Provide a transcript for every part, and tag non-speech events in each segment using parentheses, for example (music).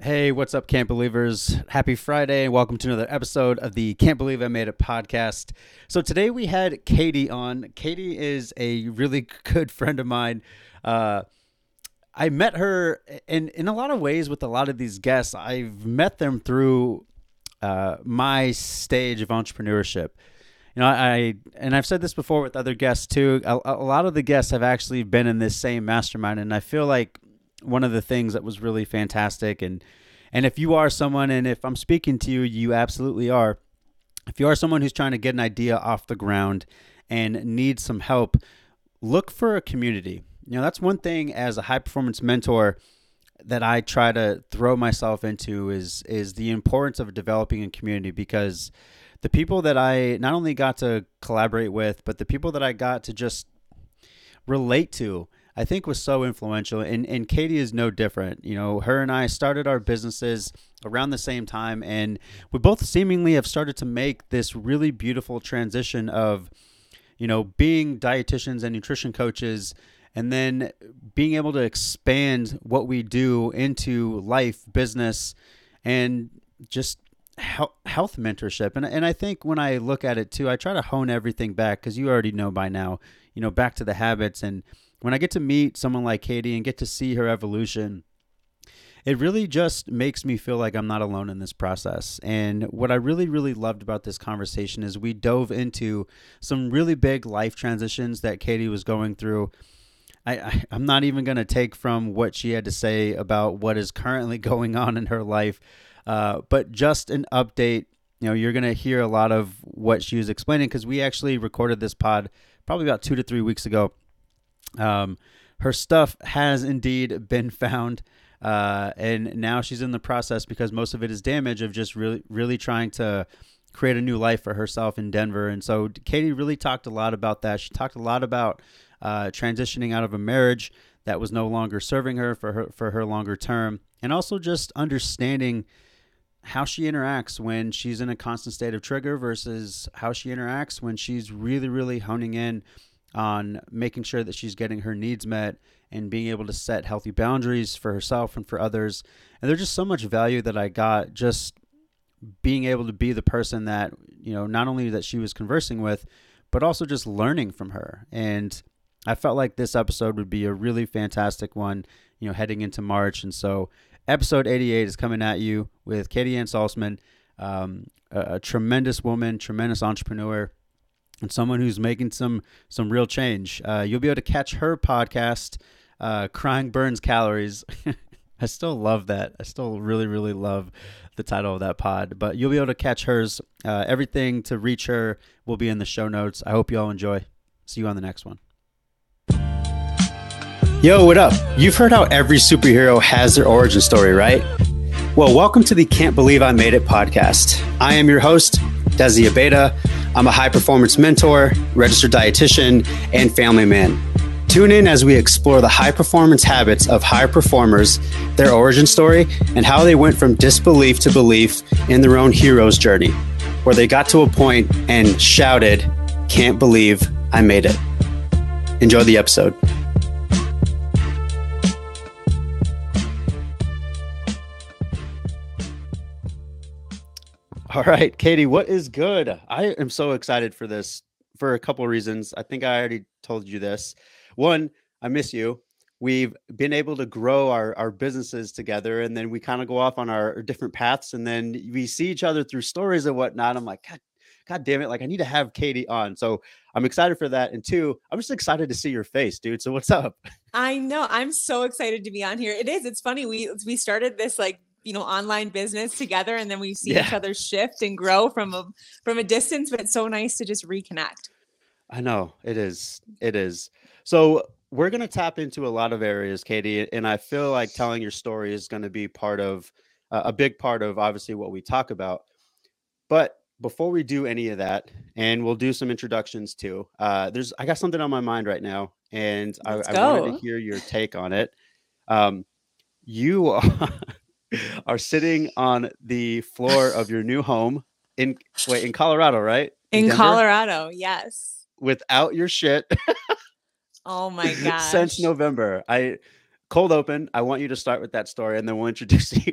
Hey, what's up, Can't Believers? Happy Friday, and welcome to another episode of the Can't Believe I Made It podcast. So, today we had Katie on. Katie is a really good friend of mine. Uh, I met her in, in a lot of ways with a lot of these guests. I've met them through uh, my stage of entrepreneurship. You know, I and I've said this before with other guests too. A, a lot of the guests have actually been in this same mastermind, and I feel like one of the things that was really fantastic. And and if you are someone and if I'm speaking to you you absolutely are. If you are someone who's trying to get an idea off the ground and needs some help look for a community. You know that's one thing as a high performance mentor that I try to throw myself into is is the importance of developing a community because the people that I not only got to collaborate with but the people that I got to just relate to I think was so influential. And, and Katie is no different. You know, her and I started our businesses around the same time, and we both seemingly have started to make this really beautiful transition of, you know, being dietitians and nutrition coaches and then being able to expand what we do into life, business, and just health mentorship. And, and I think when I look at it too, I try to hone everything back because you already know by now, you know, back to the habits and when I get to meet someone like Katie and get to see her evolution, it really just makes me feel like I'm not alone in this process. And what I really, really loved about this conversation is we dove into some really big life transitions that Katie was going through. I, am not even going to take from what she had to say about what is currently (laughs) going on in her life, uh, but just an update. You know, you're going to hear a lot of what she was explaining because we actually recorded this pod probably about two to three weeks ago um, her stuff has indeed been found, uh, and now she's in the process because most of it is damage of just really, really trying to create a new life for herself in Denver. And so Katie really talked a lot about that. She talked a lot about uh, transitioning out of a marriage that was no longer serving her for her for her longer term, and also just understanding how she interacts when she's in a constant state of trigger versus how she interacts when she's really, really honing in on making sure that she's getting her needs met and being able to set healthy boundaries for herself and for others. And there's just so much value that I got just being able to be the person that, you know, not only that she was conversing with, but also just learning from her. And I felt like this episode would be a really fantastic one, you know, heading into March. And so episode 88 is coming at you with Katie Ann Salzman, um, a, a tremendous woman, tremendous entrepreneur and someone who's making some some real change. Uh, you'll be able to catch her podcast, uh, "Crying Burns Calories." (laughs) I still love that. I still really really love the title of that pod. But you'll be able to catch hers. Uh, everything to reach her will be in the show notes. I hope you all enjoy. See you on the next one. Yo, what up? You've heard how every superhero has their origin story, right? Well, welcome to the Can't Believe I Made It podcast. I am your host, Desi Abeda. I'm a high performance mentor, registered dietitian, and family man. Tune in as we explore the high performance habits of high performers, their origin story, and how they went from disbelief to belief in their own hero's journey, where they got to a point and shouted, Can't believe I made it. Enjoy the episode. All right, Katie, what is good? I am so excited for this for a couple of reasons. I think I already told you this. One, I miss you. We've been able to grow our, our businesses together, and then we kind of go off on our different paths, and then we see each other through stories and whatnot. I'm like, God, God damn it! Like I need to have Katie on. So I'm excited for that. And two, I'm just excited to see your face, dude. So what's up? I know. I'm so excited to be on here. It is. It's funny. We we started this like you know online business together and then we see yeah. each other shift and grow from a from a distance but it's so nice to just reconnect. I know. It is. It is. So we're going to tap into a lot of areas katie and i feel like telling your story is going to be part of uh, a big part of obviously what we talk about. But before we do any of that and we'll do some introductions too uh, there's i got something on my mind right now and I, I, wanted to hear your take on it. Um, you (laughs) are are sitting on the floor of your new home in wait in Colorado, right? In, in Colorado, yes. Without your shit. oh my god. (laughs) Since November. I cold open. I want you to start with that story, and then we'll introduce (laughs) you.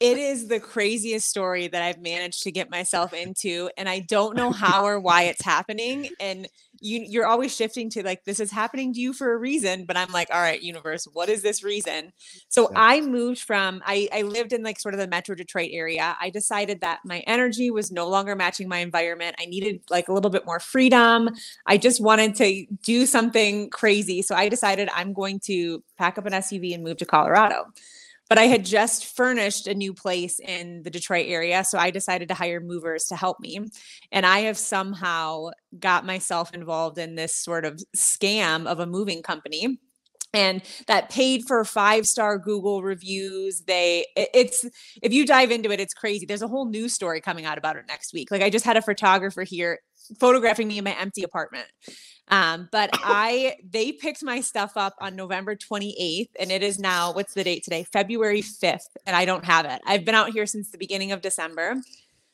it is the craziest story that I've managed to get myself into, and I don't know how or why it's happening. And you you're always shifting to like this is happening to you for a reason but i'm like all right universe what is this reason? So yeah. i moved from I, I lived in like sort of the metro detroit area. I decided that my energy was no longer matching my environment. I needed like a little bit more freedom. I just wanted to do something crazy. So i decided i'm going to pack up an suv and move to colorado but I had just furnished a new place in the Detroit area. So I decided to hire movers to help me. And I have somehow got myself involved in this sort of scam of a moving company and that paid for five star google reviews they it's if you dive into it it's crazy there's a whole news story coming out about it next week like i just had a photographer here photographing me in my empty apartment um, but I they picked my stuff up on November 28th, and it is now what's the date today? February 5th, and I don't have it. I've been out here since the beginning of December.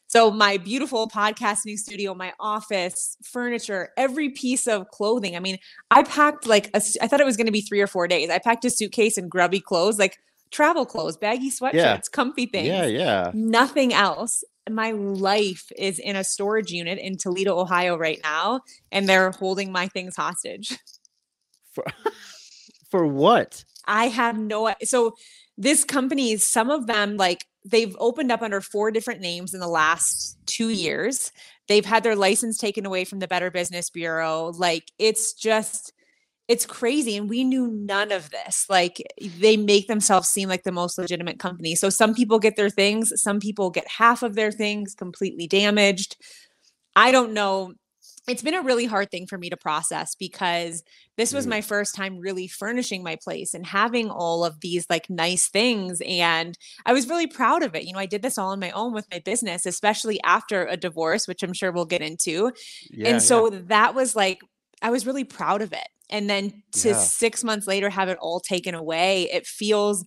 So my beautiful podcasting studio, my office, furniture, every piece of clothing. I mean, I packed like a, I thought it was going to be three or four days. I packed a suitcase and grubby clothes, like travel clothes, baggy sweatshirts, yeah. comfy things. Yeah, yeah. Nothing else my life is in a storage unit in Toledo, Ohio right now, and they're holding my things hostage. For, (laughs) for what? I have no so this company, some of them like they've opened up under four different names in the last two years. They've had their license taken away from the Better Business Bureau. Like it's just it's crazy and we knew none of this. Like they make themselves seem like the most legitimate company. So some people get their things some people get half of their things completely damaged. I don't know. It's been a really hard thing for me to process because this was mm. my first time really furnishing my place and having all of these like nice things and i was really proud of it. You know i did this all on my own with my business especially after a divorce which i'm sure we'll get into. Yeah, and so yeah. that was like i was really proud of it and then to yeah. six months later have it all taken away it feels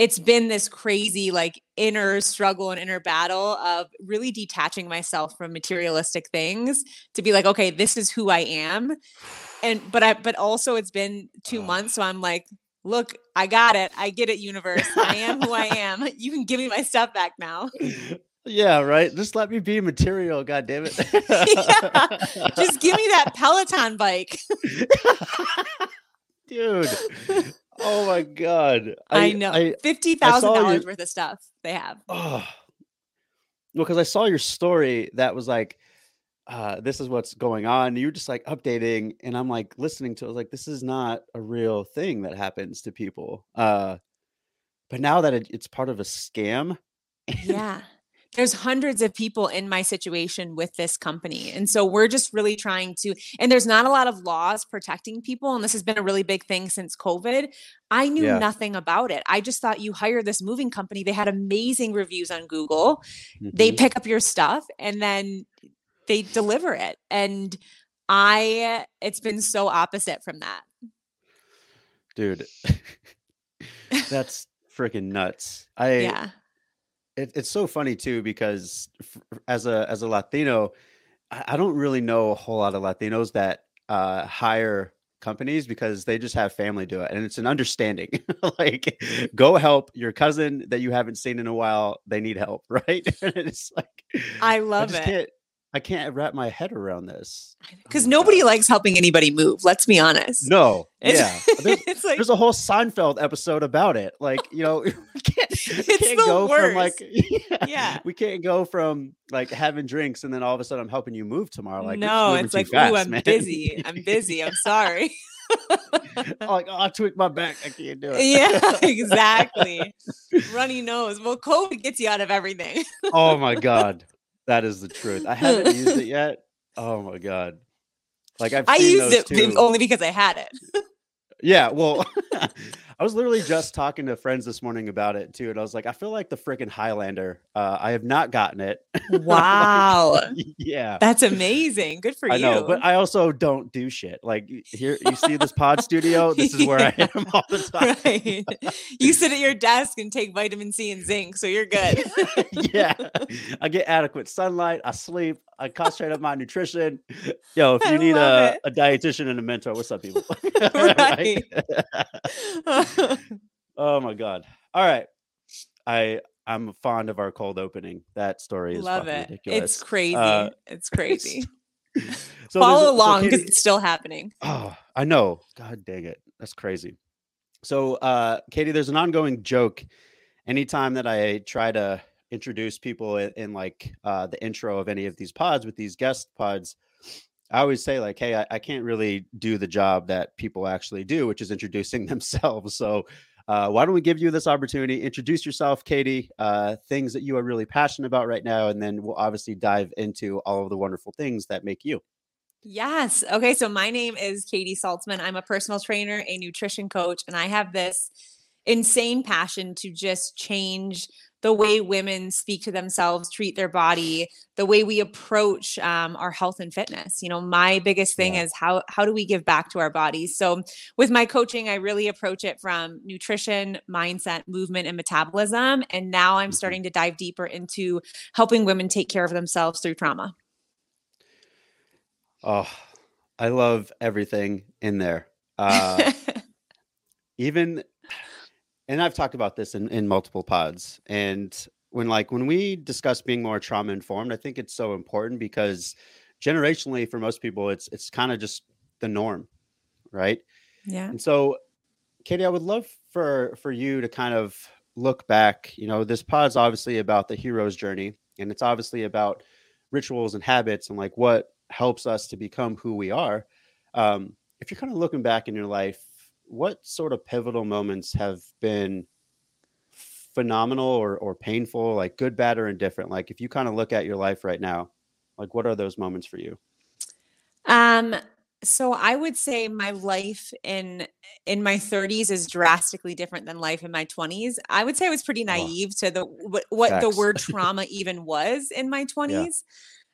it's been this crazy like inner struggle and inner battle of really detaching myself from materialistic things to be like okay this is who i am. And but i but also it's been two uh-huh. months so i'm like look i got it. I get it (laughs) universe. I am who i am. (laughs) You can give me my stuff back now (laughs) Yeah, right. Just let me be material, god damn it. (laughs) yeah. Just give me that Peloton bike. (laughs) Dude. Oh my god. I, I know. Fifty thousand dollars worth of stuff they have. Oh. Well, because I saw your story that was like, uh, this is what's going on. You're just like updating, and I'm like listening to it, I was like, this is not a real thing that happens to people. Uh, but now that it, it's part of a scam. (laughs) Yeah there's hundreds of people in my situation with this company. And so we're just really trying to, and there's not a lot of laws protecting people. And this has been a really big thing since COVID. I knew yeah. nothing about it. I just thought you hire this moving company. They had amazing reviews on Google. Mm-hmm. They pick up your stuff and then they deliver it. And I, it's been so opposite from that. Dude, (laughs) that's freaking nuts. I, yeah it, it's so funny too because as a as a Latino, I, don't really know a whole lot of Latinos that uh, hire companies because they just have family do it and it's an understanding. (laughs) Like go help your cousin that you haven't seen in a while they need help (laughs) right? It's like i love I it I can't wrap my head around this because oh nobody likes helping anybody move. Let's be honest. No, (laughs) yeah, there's, (laughs) it's like, there's, a whole Seinfeld episode about it. Like you know, (laughs) we can't, we can't go worst. from like yeah, yeah, we can't go from like having drinks and then all of a sudden I'm helping you move tomorrow. Like no, it's like fast, ooh, I'm man. busy. I'm busy. I'm sorry. like oh, I tweak my back. I can't do it. Yeah, exactly. Runny nose. Well, COVID gets you out of everything. oh my god. That is the truth. I haven't used it (laughs) yet. Oh my god! Like I've I used it too. only because I had it. yeah, well, (laughs) (laughs) I was literally just talking to friends this morning about it too, and I was like, I feel like the freaking Highlander. Uh, I have not gotten it. (laughs) Wow. like, yeah, that's amazing. Good for I you. Know, but I also don't do shit. Like here, you see this pod studio. This is where (laughs) yeah. I am all the (laughs) time. Right. You sit at your desk and take vitamin C and zinc, so you're good. yeah, I get adequate sunlight. I sleep. I concentrate on my nutrition. Yo, if you I need a, a dietitian and a mentor, what's up, people? right. (laughs) oh my god. All right. I I'm fond of our cold opening. That story is Love it. ridiculous. It's crazy. Uh, it's crazy. (laughs) (laughs) so Follow along because so it's still happening. Oh, I know. God dang it. That's crazy. So, uh, Katie, there's an ongoing joke anytime that I try to introduce people in, in like uh, the intro of any of these pods with these guest pods. I always say like, hey, I, I, can't really do the job that people actually do, which is introducing (laughs) themselves. So uh, why don't we give you this opportunity? Introduce yourself, Katie, uh, things that you are really passionate about right now, and then we'll obviously dive into all of the wonderful things that make you. Yes. Okay. So my name is Katie Saltzman. I'm a personal trainer, a nutrition coach, and I have this insane passion to just change the way women speak to themselves, treat their body, the way we approach um, our health and fitness. You know, my biggest thing yeah. is how how do we give back to our bodies? So with my coaching, I really approach it from nutrition, mindset, movement, and metabolism. And now I'm mm-hmm. starting to dive deeper into helping women take care of themselves through trauma. Oh, I love everything in there. Uh, (laughs) even and I've talked about this in, in multiple pods. And when like when we discuss being more trauma informed, I think it's so important because generationally for most people it's it's kind of just the norm, right? Yeah. And so Katie, I would love for for you to kind of look back. You know, this pod's obviously about the hero's journey, and it's obviously about rituals and habits and like what helps us to become who we are. Um, if you're kind of looking back in your life what sort of pivotal moments have been phenomenal or, or painful, like good, bad, or indifferent? Like if you kind of look at your life right now, like what are those moments for you? Um, so I would say my life in in my 30s is drastically different than life in my 20s. I would say I was pretty naive oh, to the what, what the word (laughs) trauma even was in my 20s. Yeah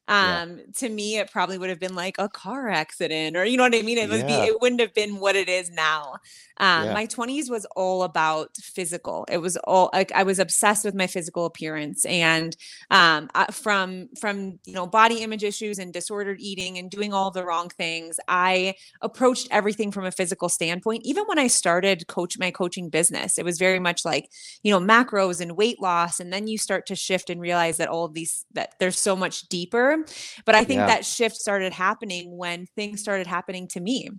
um yeah. to me it probably would have been like a car accident or you know what i mean it would yeah. be it wouldn't have been what it is now um yeah. my 20s was all about physical it was all like i was obsessed with my physical appearance and um from from you know body image issues and disordered eating and doing all the wrong things i approached everything from a physical standpoint even when i started coach my coaching business it was very much like you know macros and weight loss and then you start to shift and realize that all these that there's so much deeper but I think yeah. that shift started happening when things started happening to me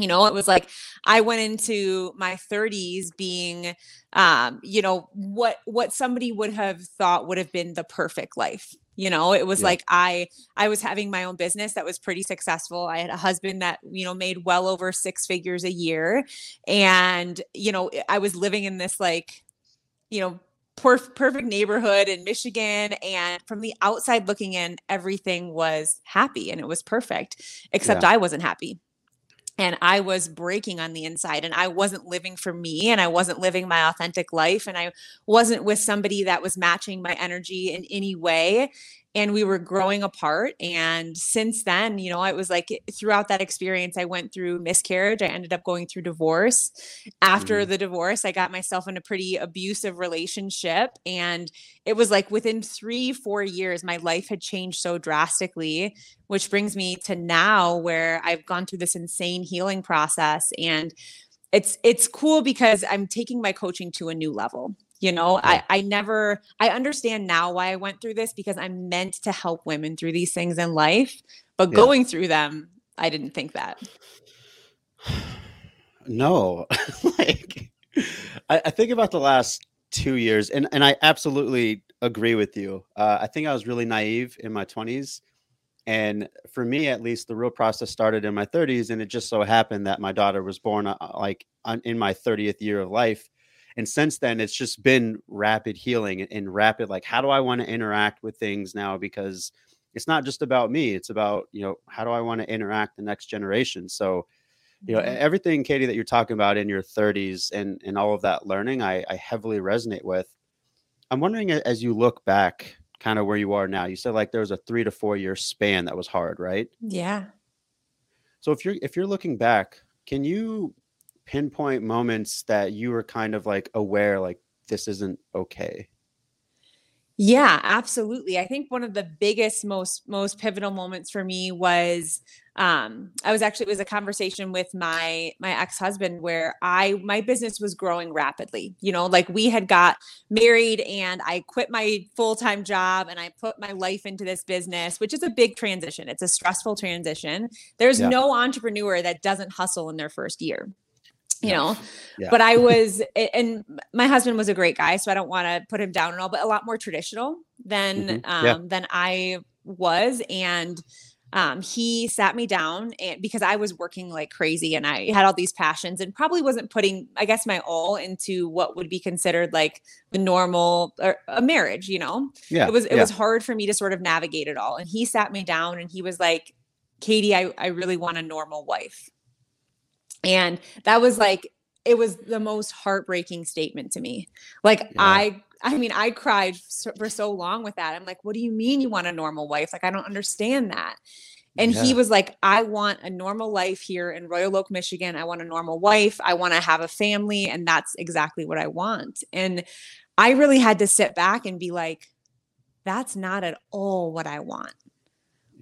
you know it was like i went into my 30s being um you know what what somebody would have thought would have been the perfect life you know it was yeah. like i i was having my own business that was pretty successful i had a husband that you know made well over six figures a year and you know i was living in this like you know perfect neighborhood in Michigan. And from the outside looking in, everything was happy and it was perfect, except yeah. I wasn't happy. And I was breaking on the inside, and I wasn't living for me, and I wasn't living my authentic life, and I wasn't with somebody that was matching my energy in any way and we were growing apart and since then you know it was like throughout that experience i went through miscarriage i ended up going through divorce after mm-hmm. the divorce i got myself in a pretty abusive relationship and it was like within 3 4 years my life had changed so drastically which brings me to now where i've gone through this insane healing process and it's it's cool because i'm taking my coaching to a new level you know yeah. i i never i understand now why i went through this because i'm meant to help women through these things in life but yeah. going through them i didn't think that (sighs) no (laughs) like I, I, think about the last two years and and i absolutely agree with you uh, i think i was really naive in my 20s and for me at least the real process started in my 30s and it just so happened that my daughter was born uh, like in my 30th year of life and since then it's just been rapid healing and rapid like how do i want to interact with things now? Because it's not just about me it's about you know how do i want to interact the next generation? So you know mm-hmm. everything katie that you're talking about in your 30s and and all of that learning i i heavily resonate with. I'm wondering as you look back kind of where you are now you said like there was a three to four year span that was hard right? Yeah. So if you're if you're looking back can you pinpoint moments that you were kind of like aware like this isn't okay? Yeah, absolutely. I think one of the biggest, most most pivotal moments for me was um I was actually it was a conversation with my my ex-husband where I my business was growing rapidly. You know, like we had got married and I quit my full-time job and I put my life into this business, which is a big transition. It's a stressful transition. There's yeah. no entrepreneur that doesn't hustle in their first year you know yeah. but i was and my husband was a great guy so i don't want to put him down at all but a lot more traditional than mm-hmm. um yeah. than i was and um, he sat me down and because I was working like crazy and I had all these passions and probably wasn't putting, I guess, my all into what would be considered like the normal or a marriage, you know? Yeah. It was it yeah. was hard for me to sort of navigate it all. And he sat me down and he was like, Katie, I, I really want a normal wife. And that was like, it was the most heartbreaking statement to me. Like, yeah. I, I mean, I cried for so long with that. I'm like, what do you mean you want a normal wife? Like, I don't understand that. And yeah. he was like, I want a normal life here in Royal Oak, Michigan. I want a normal wife. I want to have a family. And that's exactly what I want. And I really had to sit back and be like, that's not at all what I want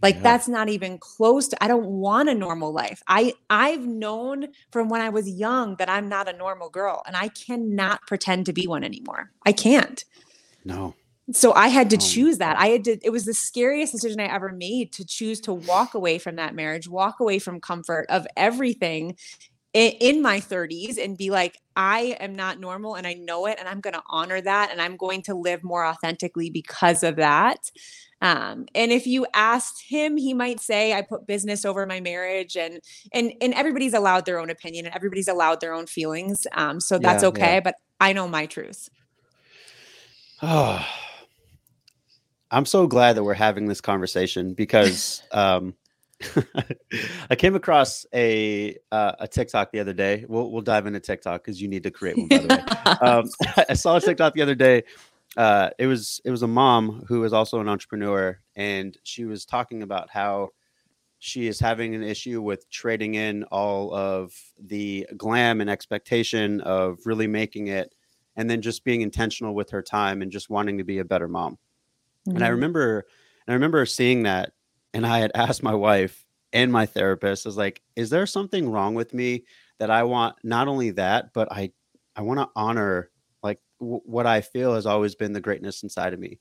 like yeah. that's not even close to i don't want a normal life. I i've known from when i was young that i'm not a normal girl and i cannot pretend to be one anymore. I can't. No. So i had to oh, choose that. I had to it was the scariest decision i ever made to choose to walk away from that marriage walk away from comfort of everything in, in my 30s and be like i am not normal and i know it and i'm going to honor that and i'm going to live more authentically because of that um, and if you asked him, he might say, I put business over my marriage and and and everybody's allowed their own opinion and everybody's allowed their own feelings. Um, so that's yeah, okay. Yeah. But I know my truth. Oh, (sighs) I'm so glad that we're having this conversation because um, (laughs) I came across a uh, a TikTok the other day. We'll we'll dive into TikTok because you need to create one. By the way, um, (laughs) (laughs) I saw a TikTok the other day uh, it was it was a mom who is also an entrepreneur, and she was talking about how she is having an issue with trading in all of the glam and expectation of really making it, and then just being intentional with her time and just wanting to be a better mom. Mm-hmm. And I mm-hmm. remember, and I remember seeing that, and I had (laughs) asked my wife and my therapist, I was like, "Is there something wrong with me that I want not only that, but I I want to honor w- what I feel has always been the greatness inside of me.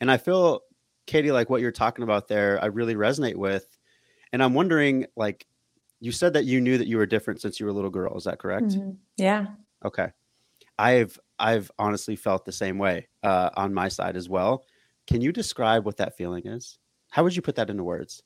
And I feel, Katie, like what you're talking about there, I really resonate with. And I'm wondering, like, you said that you knew that you were different since you were a little girl. Is that correct? Mm-hmm. Yeah. Okay. I've I've honestly felt the same way uh, on my side as well. Can you describe what that feeling is? How would you put that into words?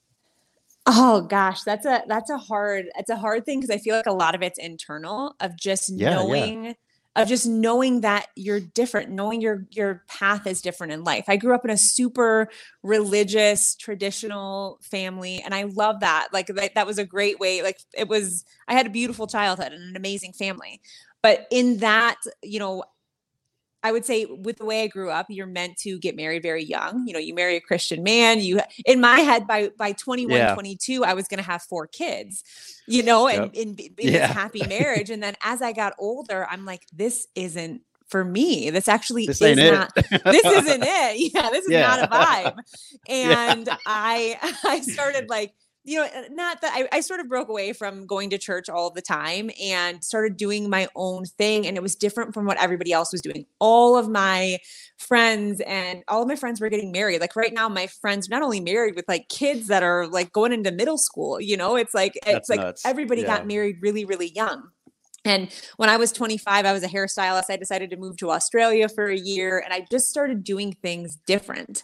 Oh gosh, that's a that's a hard it's a hard thing because I feel like a lot of it's internal of just yeah, knowing yeah of just knowing that you're different knowing your your path is different in life. I grew up in a super religious traditional family and i love that like that, that was a great way like it was i had a beautiful childhood and an amazing family. But in that you know I would say with the way I grew up, you're meant to get married very young. You know, you marry a Christian man. You in my head by by 21, yeah. 22, I was going to have four kids. You know, and in, in yeah. happy (laughs) marriage. And then as I got older, I'm like, this isn't for me. This actually this is not. this isn't (laughs) it. (laughs) Yeah, this is yeah. not a vibe. And I I started like you know, uh, not that I, I sort of broke away from going to church all the time and started doing my own thing. And it was different from what everybody else was doing. All of my friends and all of my friends were getting married. Like right now, my friends not only married with like kids that are like going into middle school, you know, it's like, That's it's like nuts. everybody yeah. got married really, really young. And when I was 25, I was a hairstylist. I decided to move to Australia for a year and I just started doing things different.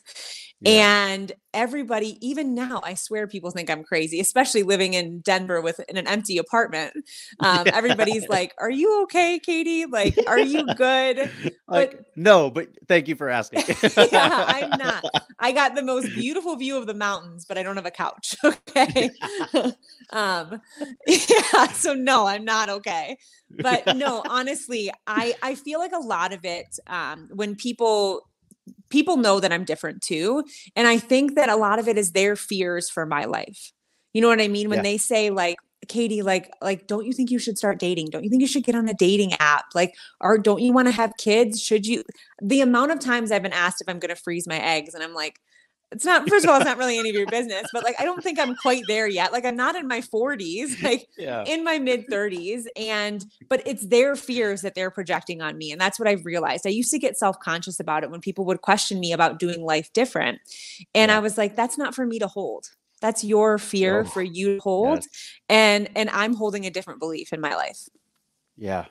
Yeah. And everybody, even now, I swear people think I'm crazy, especially living in Denver with in an empty apartment. (laughs) Um, yeah. Everybody's like, Are you okay, Katie? Like, are you good? like, but no, but thank you for asking. (laughs) yeah, I'm not. (laughs) I got the most beautiful view of the mountains, but I don't have a couch. Okay. um, yeah, so no, I'm not okay. But no, honestly, I I feel like a lot of it um when people people know that I'm different too. And I think that a lot of it is their fears for my life. You know what I mean? When yeah. they say, like, Katie, like, like, don't you think you should start dating? Don't you think you should get on a dating app? Like, or don't you want to have kids? Should you? The amount of times I've been asked if I'm going to freeze my eggs, and I'm like, it's not first of all it's not really any of your business but like i don't think i'm quite there yet like i'm not in my 40s (laughs) like yeah. in my mid 30s and but it's their fears that they're projecting on me and that's what i've realized i used to get self-conscious about it when people would question me about doing life different and yeah. i was like that's not for me to hold that's your fear oh, for you to hold yes. and and i'm holding a different belief in my life yeah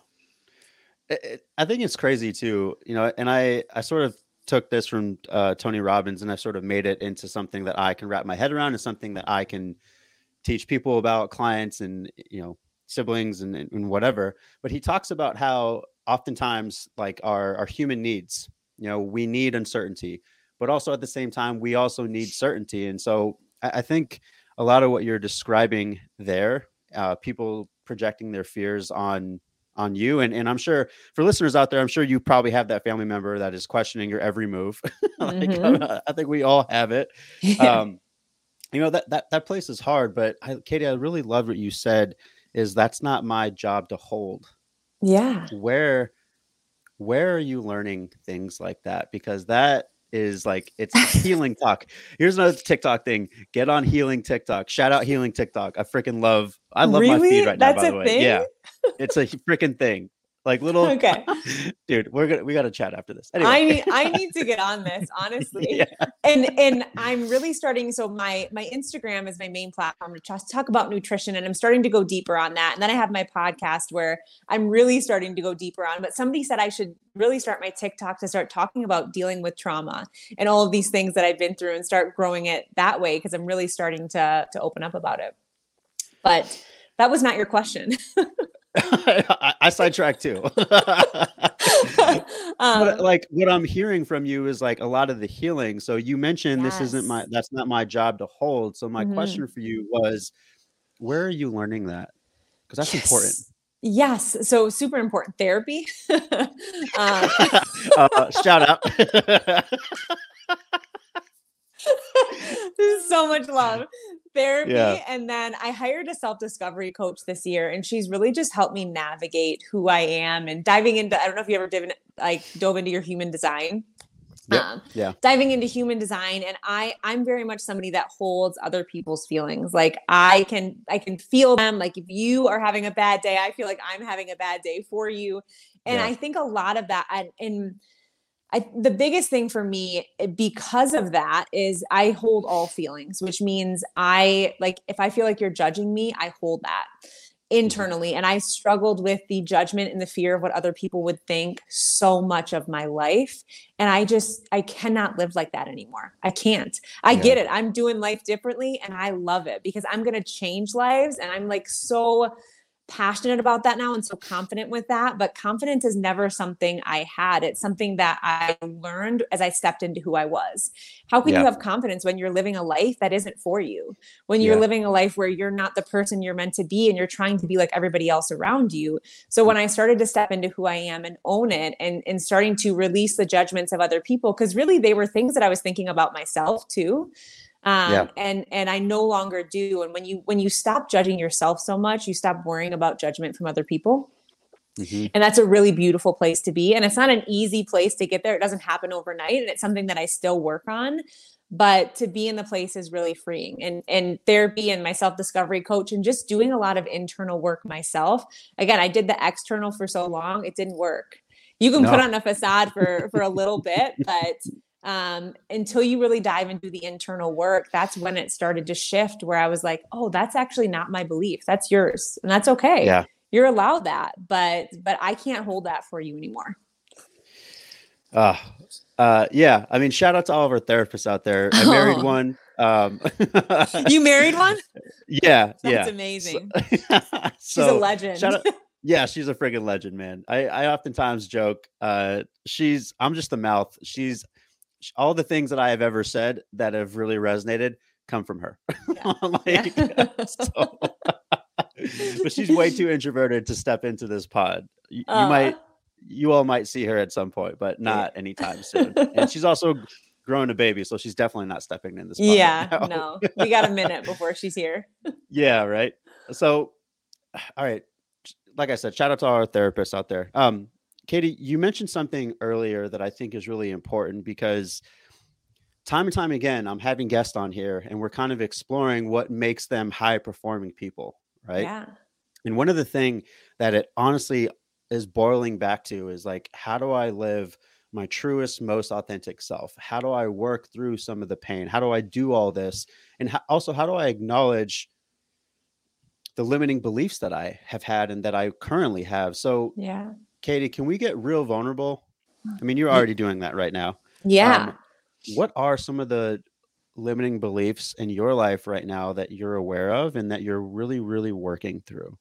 it, it, i think it's crazy too you know and i i sort of took this from uh, Tony Robbins and I sort of made it into something that I can wrap my head around and something that I can teach people about clients and you know siblings and, and whatever. But he talks about how oftentimes like our our human needs, you know, we need uncertainty, but also at the same time we also need certainty. And so I, I think a lot of what you're describing there, uh, people projecting their fears on on you and, and i'm sure for listeners out there i'm sure you probably have that family member that is questioning your every move. (laughs) Like, mm-hmm. i think we all have it. (laughs) Yeah. um you know that that that place is hard but I, katie i really love what you said is that's not my job to hold. Yeah. Where where are you learning things like that? Because that is like it's healing talk. Here's another TikTok thing. Get on healing TikTok. Shout out healing TikTok. I freaking love I love really? my feed right That's now, by the way. Thing? Yeah. It's a freaking thing like little (laughs) okay. (laughs) Dude we're gonna we gotta chat after this. Anyway. i need i (laughs) need to get on this honestly. Yeah. and and i'm really starting so my my instagram is my main platform to just talk about nutrition and i'm starting to go deeper on that. And then i have my podcast where i'm really starting to go deeper on but somebody said i should really start my tiktok to start talking about dealing with trauma and all of these things that i've been through and start growing it that way because i'm really starting to to open up about it. But that was not your question I, (laughs) I sidetracked too. (laughs) um, like what I'm hearing from you is like a lot of the healing. So you mentioned yes. this isn't my that's not my job to hold. So my mm-hmm. question for you was, where are you learning that? Because that's yes. important. Yes, so super important therapy. uh, (laughs) uh, shout out. this is so much love therapy yeah. and then i hired a self-discovery coach this year and she's really just helped me navigate who i am and diving into i don't know if you ever div- like dove into your human design Yep. Um, yeah diving into human design and i i'm very much somebody that holds other people's feelings like i can i can feel them like if you are having a bad day i feel like i'm having a bad day for you and yeah. i think a lot of that and, and I, the biggest thing for me eh, because of that is I hold all feelings, which means I like if I feel like you're judging me, I hold that mm-hmm. internally. And I struggled with the judgment and the fear of what other people would think so much of my life. And I just, I cannot live like that anymore. I can't. I yeah. get it. I'm doing life differently and I love it because I'm going to change lives. And I'm like so passionate about that now and so confident with that. But confidence is never something I had. It's something that I learned as I stepped into who I was. How can yeah. you have confidence when you're living a life that isn't for you? When you're yeah. living a life where you're not the person you're meant to be and you're trying to be like everybody else around you. So mm. when I started to step into who I am and own it and, and starting to release the judgments of other people, because really they were things that I was thinking about myself too um, yeah. and and i no longer do. And when you when you stop judging yourself so much you stop worrying about judgment from other people. Mm-hmm. and that's a really beautiful place to be. And it's not an easy place to get there. It doesn't happen overnight and it's something that i still work on. But to be in the place is really freeing. And and therapy and my self discovery coach and just doing a lot of internal work myself. Again i did the external for so long it didn't work. You can no. put on a facade for for a little (laughs) bit but um, until you really dive into the internal work, that's when it started to shift where I was like, oh, that's actually not my belief. That's yours. And that's okay. Yeah. You're allowed that, but but I can't hold that for you anymore. Uh, uh yeah. I mean, shout out to all of our therapists out there. I married oh. one. Um (laughs) You married one? Yeah. That's yeah. amazing. so, (laughs) she's a legend. (laughs) Yeah, she's a friggin' legend, man. I, I oftentimes joke, uh, she's I'm just the mouth. She's all the things that I have ever said that have really resonated come from her. Yeah. (laughs) like, (laughs) so, (laughs) but she's way too introverted to step into this pod. You, uh, you, might, you all might see her at some point, but not anytime soon. and she's also growing a baby, so she's definitely not stepping in this. yeah, right no, we got a minute before she's here. yeah, right. So (sighs) all right. Like I said, shout out to all our therapists out there. Um, Katie, you mentioned something earlier that I think is really important because time and time again, I'm having guests on here and we're kind of exploring what makes them high performing people, right? Yeah. And one of the thing that it honestly is boiling back to is like, how do I live my truest, most authentic self? How do I work through some of the pain? How do I do all this? And how, also, how do I acknowledge the limiting beliefs that I have had and that I currently have? So, yeah, Katie, can we get real vulnerable? I mean, you're already doing that right now. Yeah. Um, what are some of the limiting beliefs in your life right now that you're aware of and that you're really, really working through?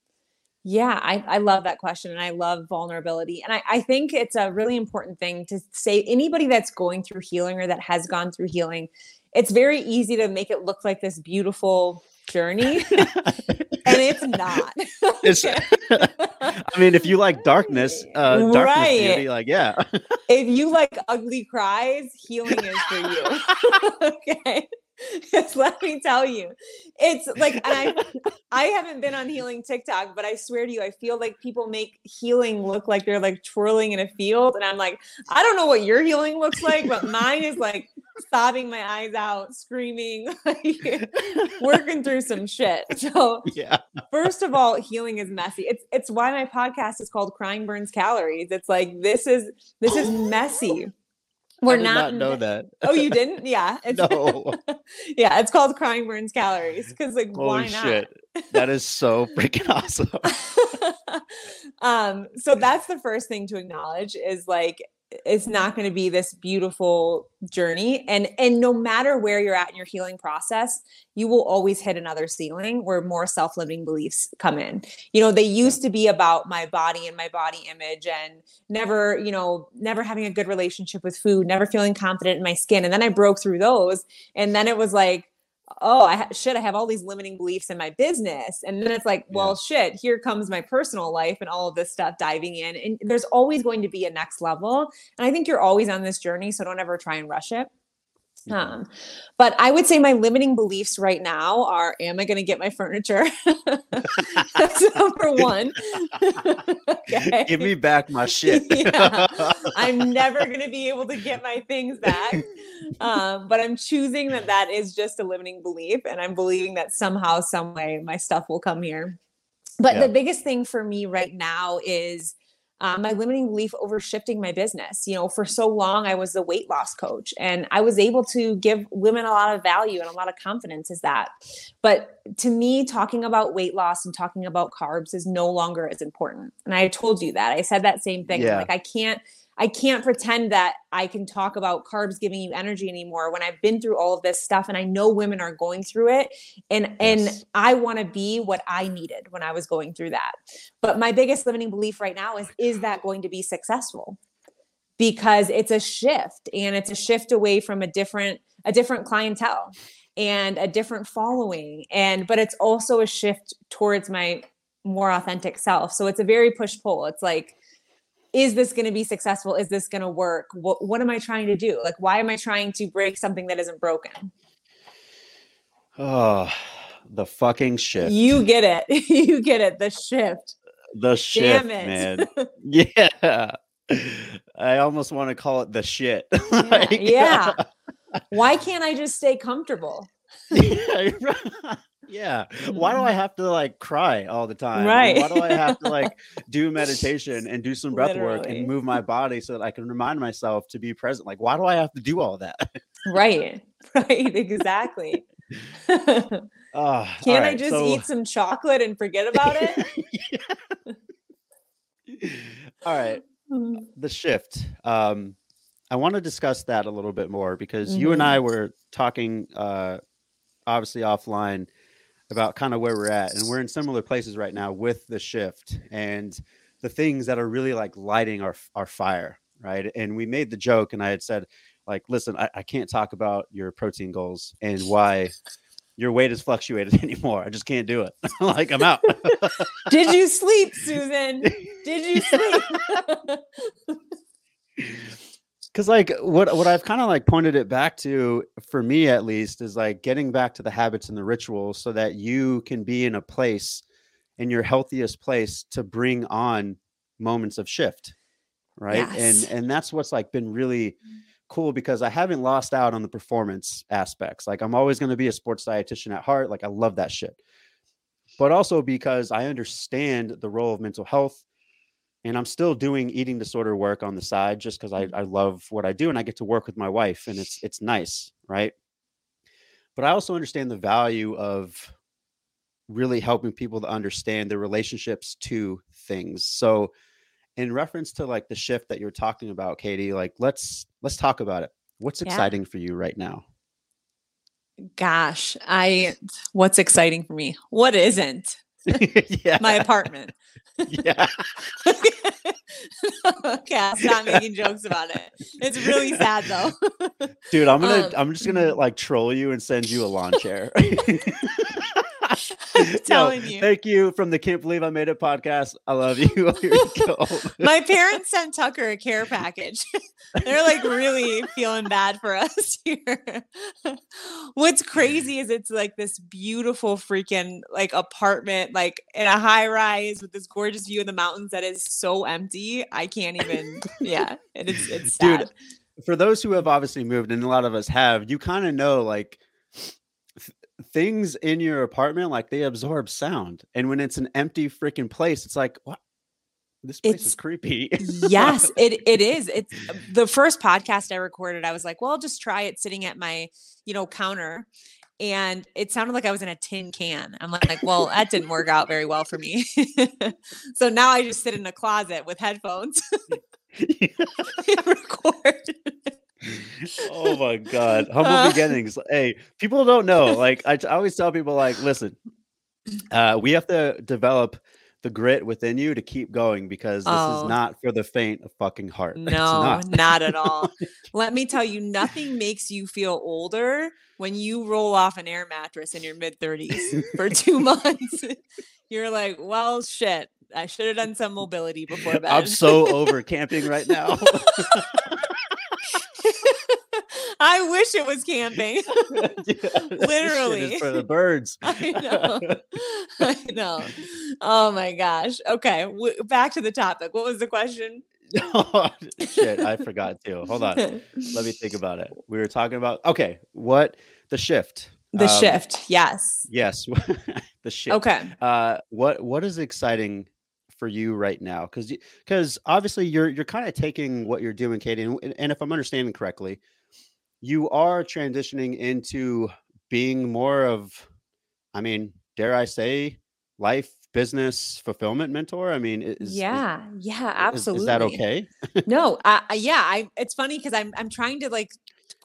Yeah, I, I love that question and I love vulnerability. And I, I think it's a really important thing to say anybody that's going through healing or that has gone through healing, it's very easy to make it look like this beautiful journey. (laughs) and it's not. it's, I mean, if you like darkness, uh, darkness right. beauty, like yeah. if you like ugly cries, healing is for you. (laughs) okay. Let me tell you, it's like, and I, I haven't been on healing TikTok, but I swear to you, I feel like people make healing look like they're like twirling in a field, and I'm like, I don't know what your healing looks like, but mine is like sobbing my eyes out, screaming, (laughs) like, (laughs) working through some shit. So, yeah. first of all, healing is messy. It's it's why my podcast is called Crying Burns Calories. It's like this is this is (gasps) messy. We're not, not, know that. oh, you didn't? Yeah. (laughs) It's, no. yeah, it's called Crying Burns Calories because like Holy why not? Shit. That is so freaking awesome. um, so that's the first thing to acknowledge is like it's not going to be this beautiful journey. And and no matter where you're at in your healing process you will always hit another ceiling where more self-limiting beliefs come in. You know they used to be about my body and my body image and never you know never having a good relationship with food never feeling confident in my skin. And then i broke through those and then it was like oh, I ha- shit, I have all these limiting beliefs in my business. And then it's like, well, yeah. shit, here comes my personal life and all of this stuff diving in. And there's always going to be a next level. And I think you're always on this journey. So don't ever try and rush it. Um, but I would say my limiting beliefs right now are Am I going to get my furniture? (laughs) That's number one. (laughs) okay. Give me back my shit. (laughs) yeah. I'm never going to be able to get my things back. Um, but I'm choosing that that is just a limiting belief. And I'm believing that somehow, some way, my stuff will come here. But yeah. the biggest thing for me right now is um, my limiting belief over shifting my business. You know, for so long, I was a weight loss coach and I was able to give women a lot of value and a lot of confidence is that. But to me, talking about weight loss and talking about carbs is no longer as important. And I told you that. I said that same thing. Yeah. Like, I can't I can't pretend that I can talk about carbs giving you energy anymore when I've been through all of this stuff and I know women are going through it and yes. and I want to be what I needed when I was going through that. But my biggest limiting belief right now is is that going to be successful? Because it's a shift and it's a shift away from a different a different clientele and a different following and but it's also a shift towards my more authentic self. So it's a very push pull. It's like is this going to be successful? Is this going to work? What, what am I trying to do? Like, why am I trying to break something that isn't broken? Oh, the fucking shift. You get it. (laughs) you get it. The shift. The shift, man. (laughs) yeah. I almost want to call it the shit. (laughs) Yeah. like, yeah. Why can't I just stay comfortable? (laughs) yeah, yeah. Why do I mm-hmm. have to like cry all the time? Right. why do I have to like (laughs) do meditation and do some breath Literally. work and move my body so that I can remind myself to be present? Like, why do I have to do all that? right. (laughs) Right. Exactly. oh, Can't right, I just so... eat some chocolate and forget about it? all right. Mm-hmm. The shift. Um, I want to discuss that a little bit more because mm-hmm. you and I mm-hmm. were talking uh, obviously offline about kind of where we're at and we're in similar places right now with the shift and the things that are really like lighting our our fire right? And we made the joke and i had said like listen i, I can't talk about your protein goals and why your weight has fluctuated (laughs) anymore. I just can't do it. (laughs) Like i'm out. Did you sleep (laughs) susan? Did you sleep because like what what I've kind of like pointed it back to for me at least is like getting back to the habits and the rituals so that you can be in a place in your healthiest place to bring on moments of shift right? Yes. and and that's what's like been really mm-hmm. cool because i haven't lost out on the performance aspects. Like i'm always going to be a sports dietitian at heart like i love that shit. But also because i understand the role of mental health and i'm still doing eating disorder work on the side just because I, mm-hmm. I love what i do and i get to work with my wife and it's it's nice right but i also understand the value of really helping people to understand their relationships to things so in reference to like the shift that you're talking about katie like let's let's talk about it what's Yeah. exciting for you right now Gosh, I what's exciting for me? What isn't? (laughs) yeah My apartment. yeah (laughs) okay, I'm not making jokes about it. It's really sad though. dude i'm gonna Um, i'm just gonna like troll you and send you a lawn chair (laughs) I'm (laughs) Yo, you. thank you from the can't believe i made it podcast i love you (laughs) Here you go. (laughs) My parents sent Tucker a care package. They're like really feeling bad for us here. What's crazy is it's like this beautiful freaking like apartment, like in a high rise with this gorgeous view of the mountains that is so empty. I can't even, yeah. And it's it's Dude, for those who have obviously moved and a lot of us have you kind of know like things in your apartment like they absorb sound and when it's an empty freaking place it's like what this place is creepy yes, (laughs) it it is. It's the first podcast I recorded. I was like, well, I'll just try it sitting at my, you know, counter. And it sounded like I was in a tin can. I'm like, like, well, that didn't work out very well for me. (laughs) so now I just sit in a closet with headphones and (laughs) record. Oh my god humble Uh. beginnings hey people don't know like I, I always tell people like listen uh we have to develop the grit within you to keep going because this Oh. is not for the faint of fucking heart No, not. not at all. (laughs) Let me tell you, nothing makes you feel older when you roll off an air mattress in your mid 30s for two (laughs) months. (laughs) You're like, well, shit. I should have done some mobility before bed. i'm so over camping right now I wish it was camping. (laughs) Yeah, (laughs) shit is Literally. for the birds (laughs) I know. I know. Oh my gosh. Okay. W- back to the topic. What was the question? Shit, I forgot too. Hold on. Let me think about it. We were talking about okay, what the shift. The Um, shift. Yes. Yes. the shift. Okay. Uh what what is exciting for you right now? Cuz cuz obviously you're you're kind of taking what you're doing Katie and, and if I'm understanding correctly, you are transitioning into being more of I mean, dare I say life business fulfillment mentor? I mean, is is- yeah. Yeah. is- Absolutely. is that okay? no (laughs) I- yeah i it's funny because i'm i'm trying to like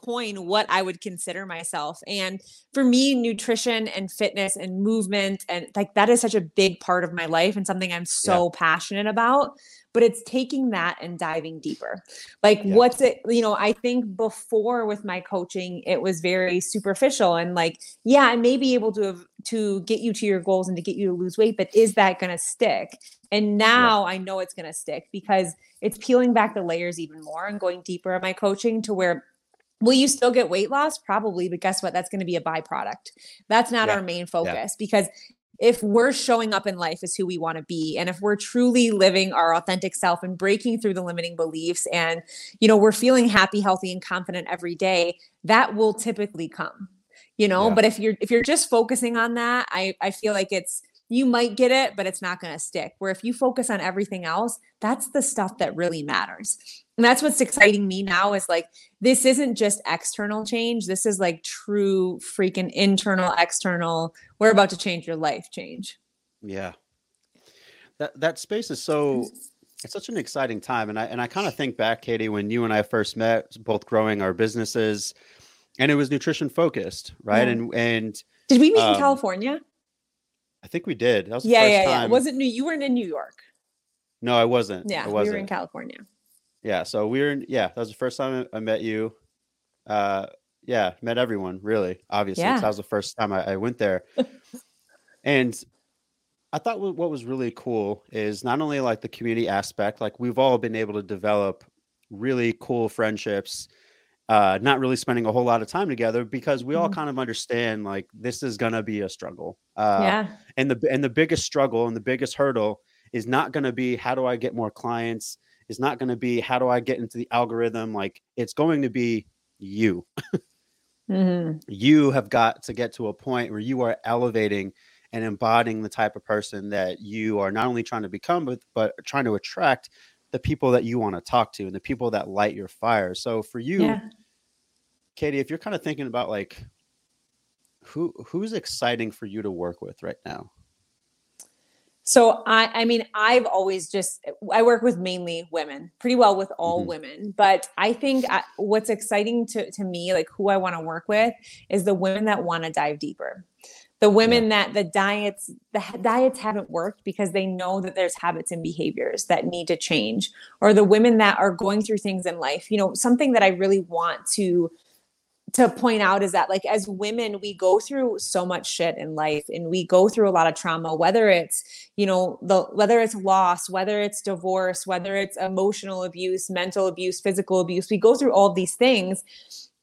coin what i would consider myself and for me nutrition and fitness and movement and like that is such a big part of my life and something i'm so passionate about but it's taking that and diving deeper. Like Yeah. what's it you know i think before with my coaching it was very superficial and like yeah i may be able to have to get you to your goals and to get you to lose weight but is that going to stick? And now i know it's going to stick because it's peeling back the layers even more and going deeper in my coaching to where will you still get weight loss? Probably but guess what? That's going to be a byproduct. That's not Yeah. our main focus because if we're showing up in life as who we want to be and if we're truly living our authentic self and breaking through the limiting beliefs and you know we're feeling happy healthy and confident every day that will typically come you know? Yeah. but if you're if you're just focusing on that i i feel like it's you might get it but it's not going to stick. Where if you focus on everything else that's the stuff that really matters and that's what's exciting me now is like this isn't just external change this is like true freaking internal external we're about to change your life change Yeah. That that space is so it's such an exciting time. And I and I kind of think back, Katie, when you and I first met, both growing our businesses, and it was nutrition focused, right? Yeah. And and did we meet Um, in california I think we did. That was the yeah first yeah yeah was it new you weren't in new york no, I wasn't. yeah I we wasn't. were in california yeah. So we were in, yeah, that was the first time I met you. Uh yeah, met everyone, really, obviously Yeah. That was the first time I, I went there. and I thought what what was really cool is not only like the community aspect, like we've all been able to develop really cool friendships uh, not really spending a whole lot of time together because we all Mm-hmm. kind of understand like this is gonna be a struggle. Uh, yeah. and the and the biggest struggle and the biggest hurdle is not going to be how do I get more clients. Is not going to be how do I get into the algorithm. Like it's going to be you. Mhm. You have got to get to a point where you are elevating and embodying the type of person that you are not only trying to become, but but trying to attract the people that you want to talk to and the people that light your fire. So for you, Yeah. Katie, if you're kind of thinking about like who who's exciting for you to work with right now? So I I mean I've always just I work with mainly women, pretty well with all Mhm. women, but I think I, what's exciting to to me like who I want to work with is the women that want to dive deeper. The women that the diets the diets haven't worked because they know that there's habits and behaviors that need to change or the women that are going through things in life. You know, something that I really want to to point out is that like as women we go through so much shit in life and we go through a lot of trauma whether it's you know the whether it's loss whether it's divorce whether it's emotional abuse mental abuse physical abuse we go through all these things.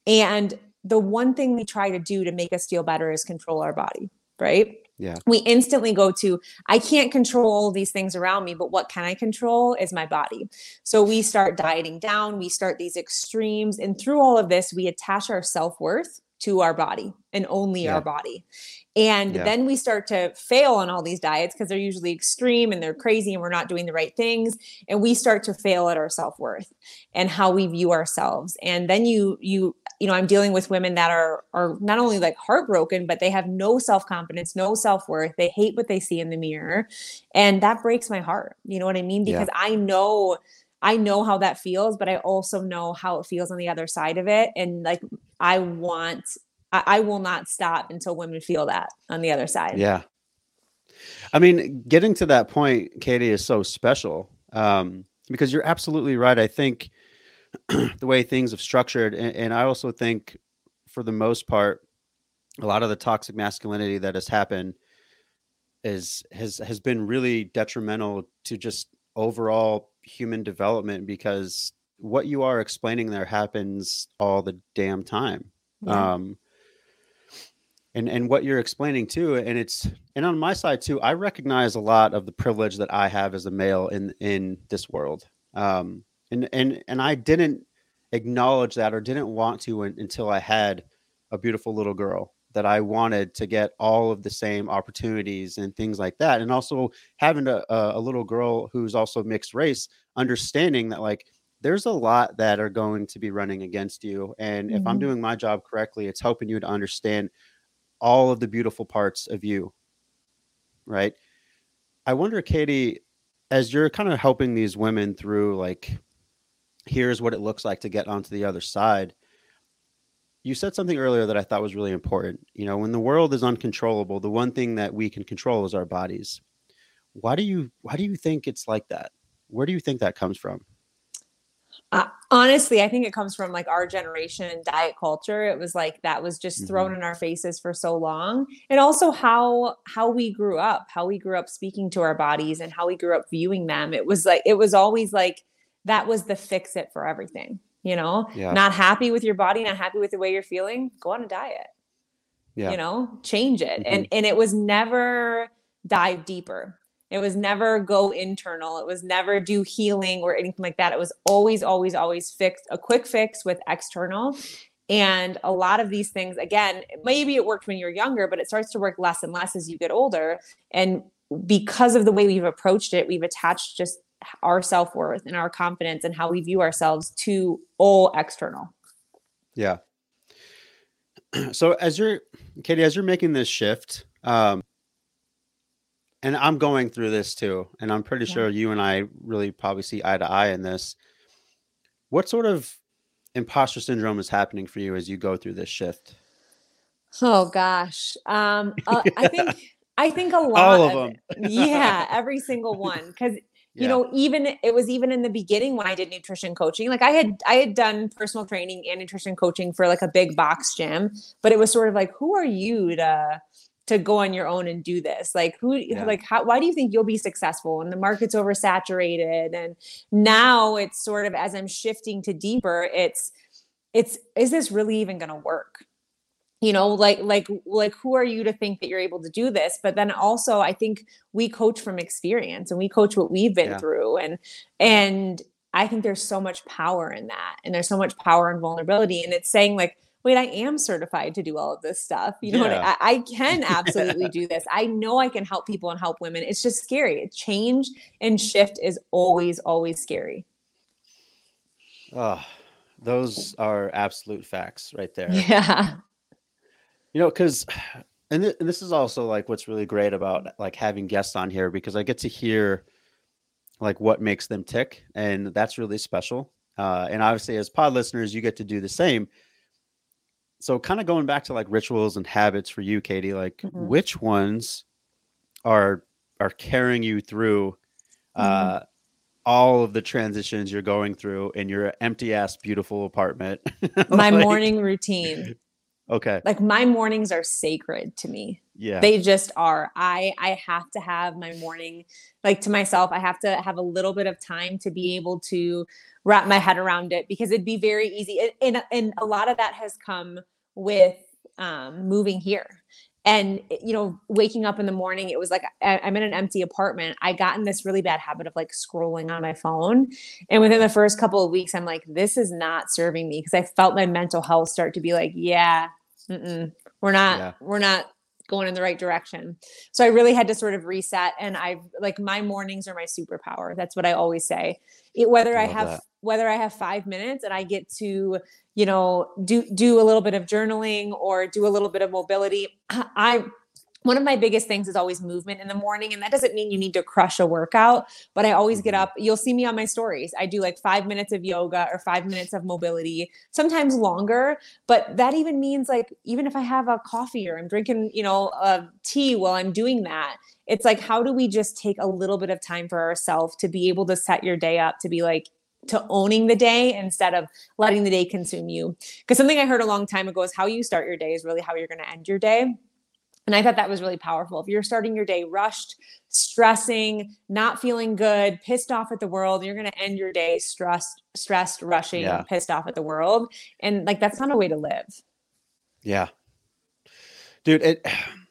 And the one thing we try to do to make us feel better is control our body right Yeah. we instantly go to i can't control these things around me but what can i control is my body so we start dieting down we start these extremes and through all of this we attach our self-worth to our body and only Yeah. our body and Yeah. then we start to fail on all these diets because they're usually extreme and they're crazy and we're not doing the right things and we start to fail at our self-worth and how we view ourselves and then you you you know i'm dealing with women that are are not only like heartbroken but they have no self-confidence no self-worth they hate what they see in the mirror and that breaks my heart you know what i mean Yeah. because i know i know how that feels but i also know how it feels on the other side of it and like i want i, I will not stop until women feel that on the other side Yeah. I mean, getting to that point, Katie, is so special um, because you're absolutely right. I think (clears throat) the way things have structured, and, and I also think for the most part, a lot of the toxic masculinity that has happened is has has been really detrimental to just overall human development because what you are explaining there happens all the damn time Yeah. um and and what you're explaining too and it's and on my side too i recognize a lot of the privilege that i have as a male in in this world um and and and i didn't acknowledge that or didn't want to un- until i had a beautiful little girl that i wanted to get all of the same opportunities and things like that. And also having a, a little girl who's also mixed race understanding that like there's a lot that are going to be running against you. And if i'm Mhm. doing my job correctly it's helping you to understand all of the beautiful parts of you. Right? I wonder katie as you're kind of helping these women through like here's what it looks like to get onto the other side you said something earlier that i thought was really important you know when the world is uncontrollable the one thing that we can control is our bodies why do you why do you think it's like that where do you think that comes from Uh, honestly, I think it comes from like our generation and diet culture. It was like that was just thrown in our faces for so long. And also how how we grew up, how we grew up speaking to our bodies and how we grew up viewing them. It was like it was always like that was the fix it for everything, you know? Yeah. Not happy with your body, not happy with the way you're feeling, go on a diet. yeah You know, change it. Mm-hmm. And and it was never dive deeper. It was never go internal. It was never do healing or anything like that. It was always, always, always fix a quick fix with external. And a lot of these things, again, maybe it worked when you're younger, but it starts to work less and less as you get older. And because of the way we've approached it, we've attached just our self worth and our confidence and how we view ourselves to all external. Yeah. (clears throat) So as you're Katie, as you're making this shift, um, and I'm going through this too, and I'm pretty Yeah. sure you and I really probably see eye to eye in this. What sort of imposter syndrome is happening for you as you go through this shift? Oh gosh. Um uh, I think (laughs) I think a lot All of of them. it- yeah, (laughs) every single one cuz you know even it was even in the beginning when I did nutrition coaching like I had I had done personal training and nutrition coaching for like a big box gym but it was sort of like who are you to to go on your own and do this? Like who Yeah. like how why do you think you'll be successful and the market's oversaturated? And now it's sort of as I'm shifting to deeper it's it's is this really even going to work you know like like like who are you to think that you're able to do this? But then also i think we coach from experience and we coach what we've been yeah. through and and i think there's so much power in that and there's so much power in vulnerability and it's saying like wait i am certified to do all of this stuff. You know yeah. I, I, can (laughs) absolutely do this. I know i can help people and help women. It's just scary. Change and shift is always always scary. Oh those are absolute facts right there. (laughs) Yeah you know, because (sighs) and, th- and this is also like what's really great about like having guests on here because I get to hear like what makes them tick, and that's really special. Uh, and obviously, as pod listeners, you get to do the same. So, kind of going back to like rituals and habits for you, Katie, like mm-hmm. which ones are are carrying you through uh, mm-hmm. all of the transitions you're going through in your empty ass beautiful apartment? (laughs) My like, morning routine. Okay. Like my mornings are sacred to me. Yeah. They just are. I I have to have my morning like to myself. I have to have a little bit of time to be able to wrap my head around it because it'd be very easy. And and a lot of that has come with um moving here and eh, you know waking up in the morning it was like I, am in an empty apartment. I got in this really bad habit of like scrolling on my phone. And within the first couple of weeks i'm like this is not serving me because i felt my mental health start to be like yeah we're not yeah. we're not going in the right direction. So i really had to sort of reset and i like my mornings are my superpower. That's what i always say. It, whether i, I have that. whether i have five minutes and i get to you know do do a little bit of journaling or do a little bit of mobility. I one of my biggest things is always movement in the morning and that doesn't mean you need to crush a workout but i always get mm-hmm. up. You'll see me on my stories. I do like 5 minutes of yoga or 5 minutes of mobility sometimes longer but that even means like even if i have a coffee or i'm drinking you know a tea while i'm doing that it's like how do we just take a little bit of time for ourselves to be able to set your day up to be like to owning the day instead of letting the day consume you. Because something I heard a long time ago is how you start your day is really how you're going to end your day. And I thought that was really powerful. If you're starting your day rushed, stressing, not feeling good, pissed off at the world, you're going to end your day stressed, stressed, rushing, yeah. pissed off at the world. And like that's not a way to live. Yeah. Dude, it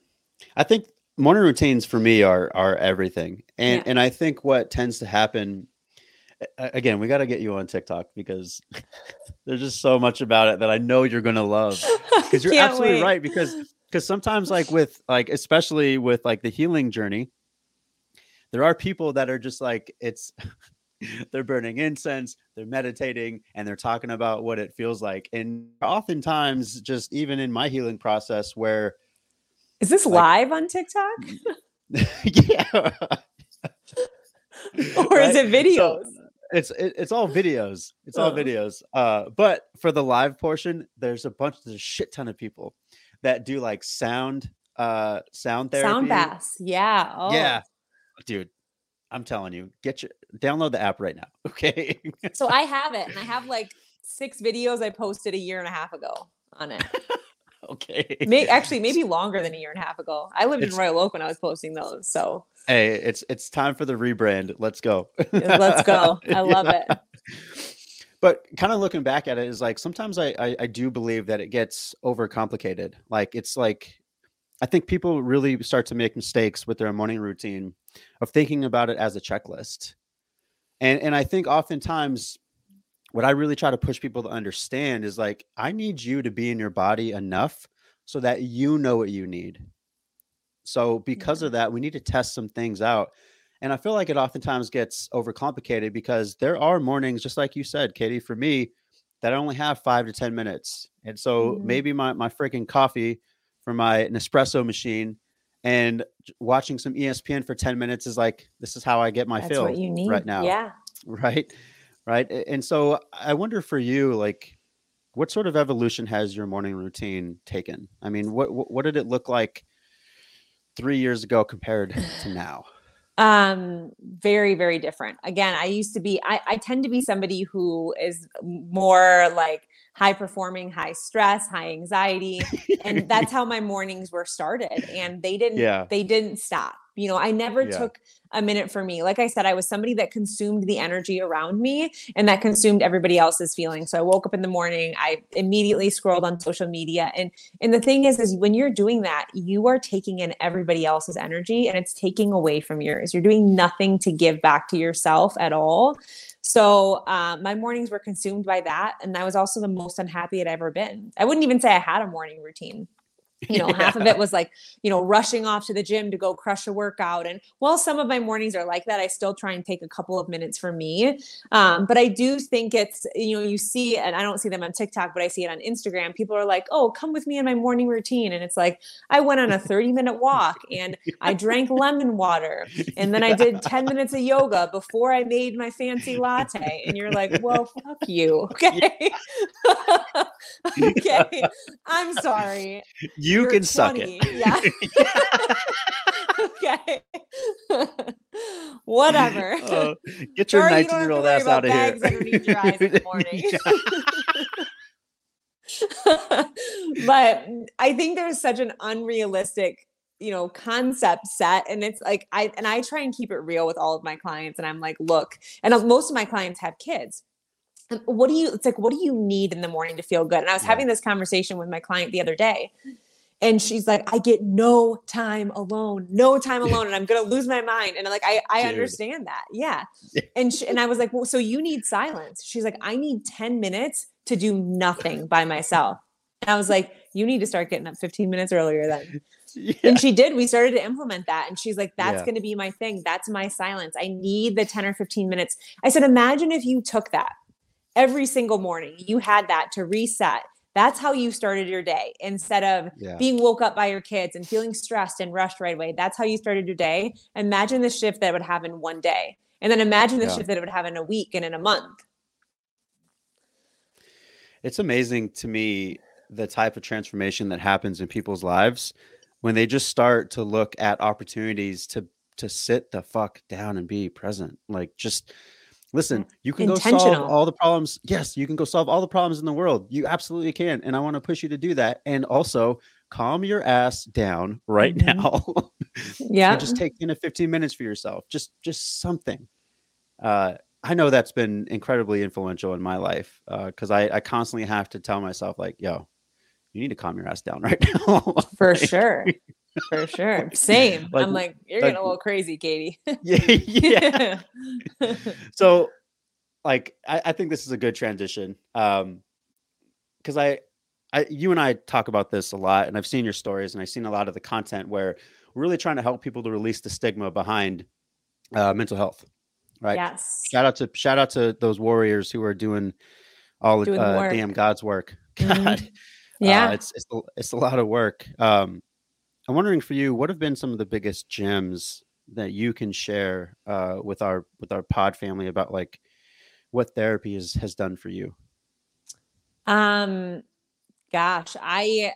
(sighs) I think morning routines for me are are everything. And yeah. and I think what tends to happen again, we got to get you on TikTok because (laughs) there's just so much about it that I know you're going to love. (laughs) Because you're absolutely wait. right. Because because sometimes, like with like especially with like the healing journey, there are people that are just like it's. (laughs) they're burning incense, they're meditating, and they're talking about what it feels like. And oftentimes, just even in my healing process, where is this like, live on TikTok? yeah. or right? is it videos? So, it's it, it's all videos. It's all videos. Uh, but for the live portion, there's a bunch, there's a shit ton of people that do like sound, uh, sound therapy, sound baths. Yeah. Oh. Yeah, dude. I'm telling you, get your download the app right now. (laughs) Okay. so I have it, and I have like six videos I posted a year and a half ago on it. (laughs) okay. May, actually, maybe longer than a year and a half ago. I lived it's, in Royal Oak when I was posting those. So Hey, it's it's time for the rebrand. Let's go. Let's go. (laughs) I love yeah. it. But kind of looking back at it is like sometimes I, I I do believe that it gets overcomplicated. Like it's like I think people really start to make mistakes with their morning routine of thinking about it as a checklist. And and I think oftentimes what I really try to push people to understand is like I need you to be in your body enough so that you know what you need. So because yeah. of that, we need to test some things out. And I feel like it oftentimes gets overcomplicated because there are mornings, just like you said, Katie, for me, that I only have five to 10 minutes. And so mm-hmm. maybe my, my freaking coffee from my Nespresso machine and watching some ESPN for 10 minutes is like, this is how I get my That's fill right now. Yeah. (laughs) Right. Right. And so I wonder for you, like, what sort of evolution has your morning routine taken? I mean, what, what did it look like three years ago compared to now? (sighs) um very very different again i used to be I, I tend to be somebody who is more like high performing high stress high anxiety and that's (laughs) how my mornings were started and they didn't yeah. they didn't stop You know, I never yeah. took a minute for me. Like I said, I was somebody that consumed the energy around me and that consumed everybody else's feelings. So I woke up in the morning, I immediately scrolled on social media. And and the thing is, is when you're doing that, you are taking in everybody else's energy and it's taking away from yours. You're doing nothing to give back to yourself at all. So uh, my mornings were consumed by that. And I was also the most unhappy I'd ever been. I wouldn't even say I had a morning routine (laughs) you know yeah. half of it was like you know rushing off to the gym to go crush a workout and while some of my mornings are like that i still try and take a couple of minutes for me um, but i do think it's you know you see and i don't see them on tiktok but i see it on instagram people are like oh come with me in my morning routine and it's like i went on a (laughs) 30 minute walk and i drank lemon water and then i did 10 minutes of yoga before i made my fancy latte and you're like well fuck you. (laughs) Okay. Okay. I'm sorry. You you can 20. suck it. Yeah. (laughs) (laughs) okay. (laughs) Whatever. Uh, get your 19 year old ass out of here. Underneath your eyes in the morning. but I think there's such an unrealistic you know concept set and it's like i and i try and keep it real with all of my clients and i'm like look and most of my clients have kids what do you it's like what do you need in the morning to feel good and i was yeah. having this conversation with my client the other day and she's like i get no time alone no time alone and i'm gonna lose my mind. And I'm like i i understand that. Yeah. And she, and i was like well so you need silence. She's like i need 10 minutes to do nothing by myself. And i was like you need to start getting up 15 minutes earlier then. (laughs) Yeah. and she did we started to implement that and she's like that's yeah. going to be my thing that's my silence i need the 10 or 15 minutes. I said imagine if you took that every single morning you had that to reset that's how you started your day instead of yeah. being woke up by your kids and feeling stressed and rushed right away. That's how you started your day. Imagine the shift that would have in one day. And then imagine the yeah. shift that it would have in a week and in a month. It's amazing to me the type of transformation that happens in people's lives when they just start to look at opportunities to to sit the fuck down and be present. Like just Listen, you can go solve all the problems. Yes, you can go solve all the problems in the world. You absolutely can. And I want to push you to do that. And also calm your ass down right mm-hmm. now. (laughs) yeah. just take in a 15 minutes for yourself. Just just something. Uh I know that's been incredibly influential in my life because uh, I, I constantly have to tell myself, like, yo, you need to calm your ass down (laughs) right now. For (laughs) sure. For sure. (laughs) Same. Like, I'm like, you're like, getting a little crazy, Katie. (laughs) (laughs) yeah. Yeah. so like I, I, think this is a good transition. Um because I I you and I talk about this a lot and I've seen your stories and I've seen a lot of the content where we're really trying to help people to release the stigma behind uh, mental health. Right. Yes. Shout out to shout out to those warriors who are doing all doing uh, damn God's work. Mm-hmm. God. Mm-hmm. Yeah. Uh, it's it's it's a lot of work. Um I'm wondering for you, what have been some of the biggest gems that you can share uh, with our with our pod family about like what therapy is, has done for you? Um, gosh, I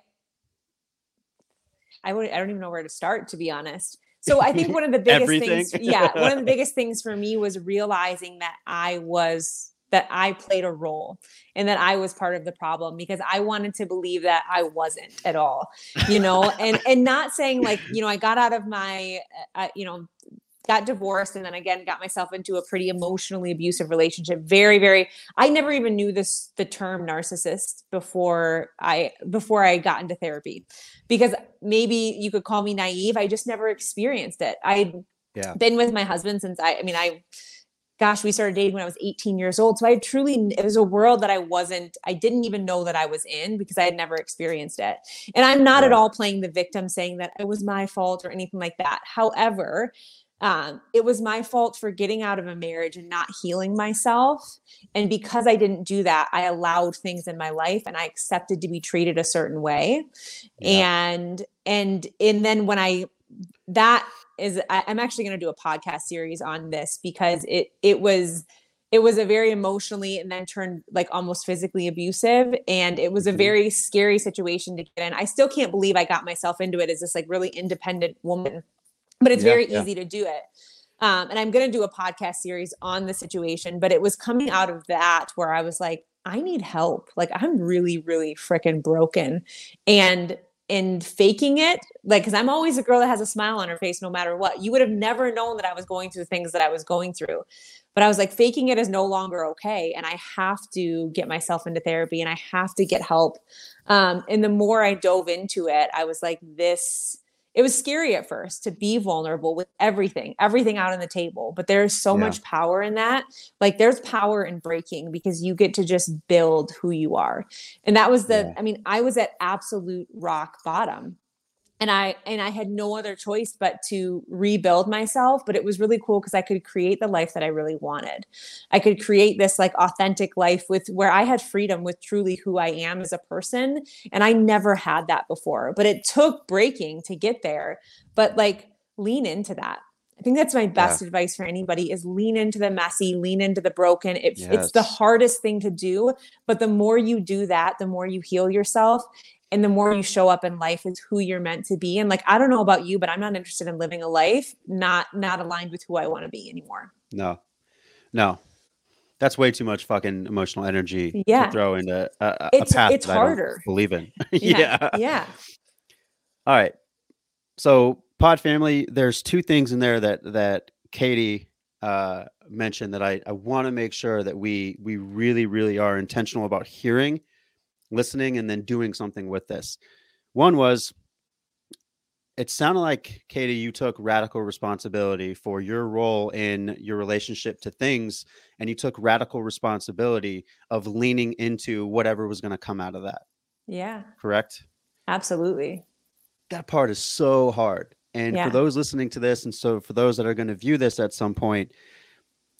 I would I don't even know where to start to be honest. So I think (laughs) one of the biggest things, yeah, one of the (laughs) biggest things for me was realizing that I was that I played a role and that I was part of the problem because I wanted to believe that I wasn't at all, you know, (laughs) and and not saying like, you know, I got out of my uh, uh, you know, got divorced and then again got myself into a pretty emotionally abusive relationship. Very very i never even knew this the term narcissist before i before i got into therapy because maybe you could call me naive. I just never experienced it. I'd yeah. been with my husband since i i mean i gosh, we started dating when I was 18 years old. So I truly, it was a world that I wasn't, I didn't even know that I was in because I had never experienced it. And I'm not at all playing the victim saying that it was my fault or anything like that. However, um, it was my fault for getting out of a marriage and not healing myself. And because I didn't do that, I allowed things in my life and I accepted to be treated a certain way. Yeah. And, and, and then when I, that is I, am actually going to do a podcast series on this because it it was it was a very emotionally and then turned like almost physically abusive and it was a mm-hmm. very scary situation to get in i still can't believe i got myself into it as this like really independent woman but it's yeah, very yeah. easy to do it um, and i'm going to do a podcast series on the situation but it was coming out of that where i was like i need help like i'm really really freaking broken and and faking it like because i'm always a girl that has a smile on her face no matter what. You would have never known that i was going through the things that i was going through. But i was like faking it is no longer okay and i have to get myself into therapy and i have to get help. Um, and the more i dove into it i was like this it was scary at first to be vulnerable with everything, everything out on the table. But there's so yeah. much power in that. Like there's power in breaking because you get to just build who you are. And that was the, yeah. I mean, I was at absolute rock bottom and i and i had no other choice but to rebuild myself but it was really cool because i could create the life that i really wanted i could create this like authentic life with where i had freedom with truly who i am as a person and i never had that before but it took breaking to get there but like lean into that I think that's my best yeah. advice for anybody is lean into the messy, lean into the broken. It, yes. It's the hardest thing to do, but the more you do that, the more you heal yourself and the more you show up in life is who you're meant to be. And like i don't know about you but i'm not interested in living a life not not aligned with who i want to be anymore. No. No. That's way too much fucking emotional energy yeah. to throw into a, a, it's, a path it's harder. believe in. (laughs) Yeah. yeah. Yeah. All right. So pod family there's two things in there that that katie uh mentioned that i i want to make sure that we we really really are intentional about hearing listening and then doing something with this. One was it sounded like Katie, you took radical responsibility for your role in your relationship to things, and you took radical responsibility of leaning into whatever was going to come out of that. Yeah. Correct? Absolutely. That part is so hard. And yeah. for those listening to this, and so for those that are going to view this at some point,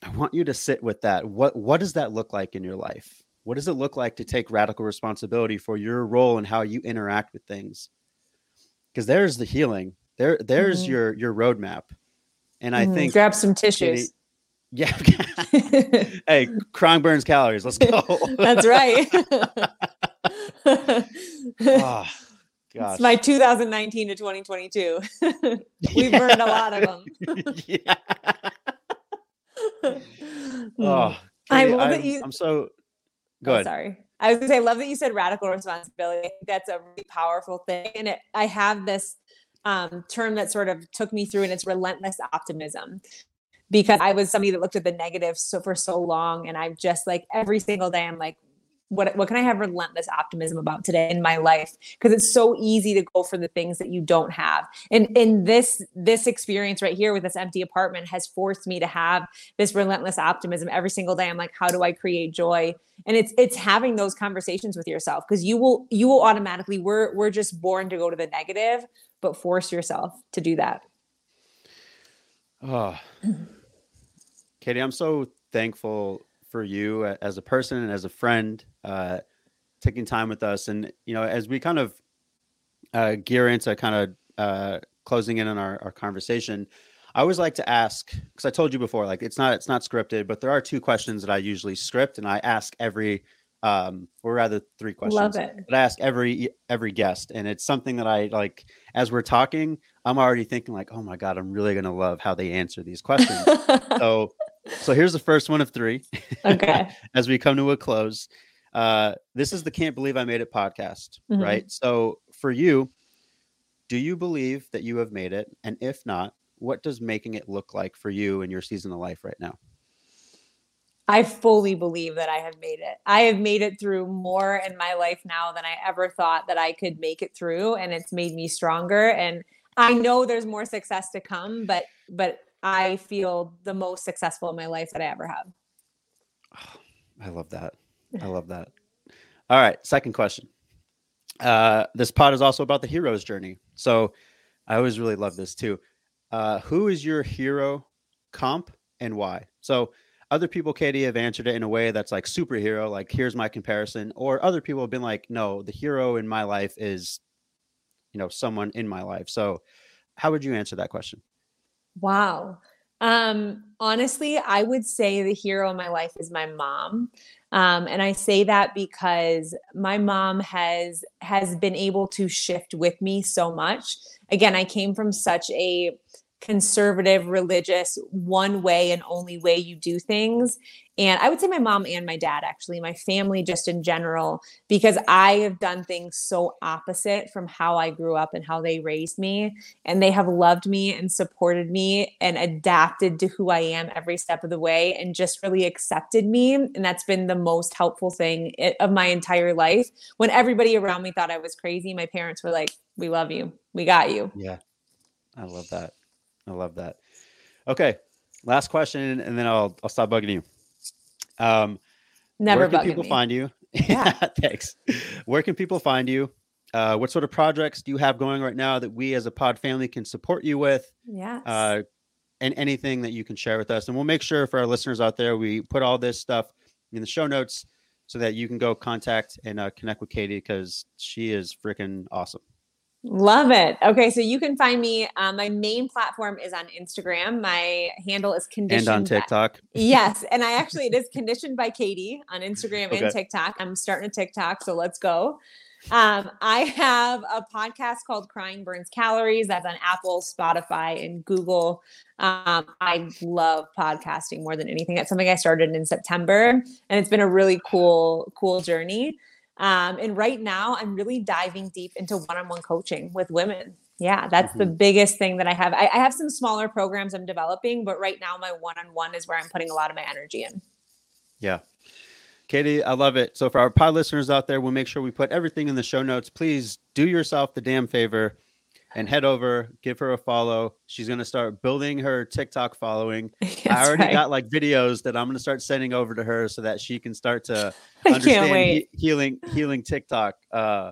I want you to sit with that. What what does that look like in your life? What does it look like to take radical responsibility for your role and how you interact with things? Because there's the healing. There, there's mm-hmm. your your roadmap. And I mm-hmm. think grab some tissues. (laughs) yeah. hey, (laughs) crying burns calories. Let's go. That's right. oh, (laughs) It's my 2019 to 2022. we yeah. burned a lot of them. yeah. oh, I love I'm, that you. I'm so Go ahead. Oh, sorry. I was gonna say, I love that you said radical responsibility. that's a really powerful thing. And it, I have this um, term that sort of took me through, and it's relentless optimism. Because I was somebody that looked at the negative so for so long, and I've just like every single day, I'm like, what what can I have relentless optimism about today in my life? Because it's so easy to go for the things that you don't have. And in this this experience right here with this empty apartment has forced me to have this relentless optimism every single day. I'm like, how do I create joy? And it's it's having those conversations with yourself because you will you will automatically we're we're just born to go to the negative, but force yourself to do that. Oh, (clears throat) Katie, I'm so thankful for you as a person and as a friend, uh, taking time with us. And, you know, as we kind of uh, gear into kind of uh, closing in on our, our conversation, I always like to ask because I told you before, like it's not it's not scripted, but there are two questions that I usually script, and I ask every, um, or rather three questions. Love it. But I ask every every guest, and it's something that I like. As we're talking, I'm already thinking like, oh my god, I'm really gonna love how they answer these questions. so so here's the first one of three. Okay. (laughs) As we come to a close, uh, this is the Can't Believe I Made It podcast, mm-hmm. right? So for you, do you believe that you have made it? And if not, what does making it look like for you in your season of life right now? I fully believe that I have made it. I have made it through more in my life now than I ever thought that I could make it through and it's made me stronger and I know there's more success to come but but I feel the most successful in my life that I ever have. Oh, (sighs) I love that. I love that. All right, second question. Uh, this pod is also about the hero's journey. So I always really love this too. Uh, who is your hero comp and why? So other people, Katie, have answered it in a way that's like superhero, like here's my comparison, or other people have been like, no, the hero in my life is, you know, someone in my life. So how would you answer that question? Wow. Um, honestly, I would say the hero in my life is my mom. Um, and I say that because my mom has has been able to shift with me so much. Again, I came from such a conservative, religious, one way and only way you do things. And I would say my mom and my dad, actually, my family just in general, because I have done things so opposite from how I grew up and how they raised me. And they have loved me and supported me and adapted to who I am every step of the way and just really accepted me. And that's been the most helpful thing of my entire life. When everybody around me thought I was crazy, my parents were like, We love you. We got you. Yeah. I love that. I love that. Okay. Last question, and then I'll I'll stop bugging you. Um, Never where can people me. find you? Yeah. (laughs) Thanks. Where can people find you? Uh, what sort of projects do you have going right now that we as a pod family can support you with? Yeah. Uh, and anything that you can share with us. And we'll make sure for our listeners out there, we put all this stuff in the show notes so that you can go contact and uh, connect with Katie because she is freaking awesome. Love it. Okay, so you can find me. Um, my main platform is on Instagram. My handle is conditioned. And on TikTok. By, yes, and I (laughs) actually it is conditioned by Katie on Instagram okay. and TikTok. I'm starting a TikTok, so let's go. Um, I have a podcast called Crying Burns Calories. That's on Apple, Spotify, and Google. Um, I love podcasting more than anything. That's something I started in September, and it's been a really cool, cool journey. Um, and right now, I'm really diving deep into one on one coaching with women. Yeah, that's mm-hmm. the biggest thing that I have. I, I have some smaller programs I'm developing, but right now, my one on one is where I'm putting a lot of my energy in. Yeah. Katie, I love it. So, for our pod listeners out there, we'll make sure we put everything in the show notes. Please do yourself the damn favor and head over, give her a follow. She's going to start building her TikTok following. (laughs) I already right. got like videos that I'm going to start sending over to her so that she can start to (laughs) understand he- healing healing TikTok. Uh,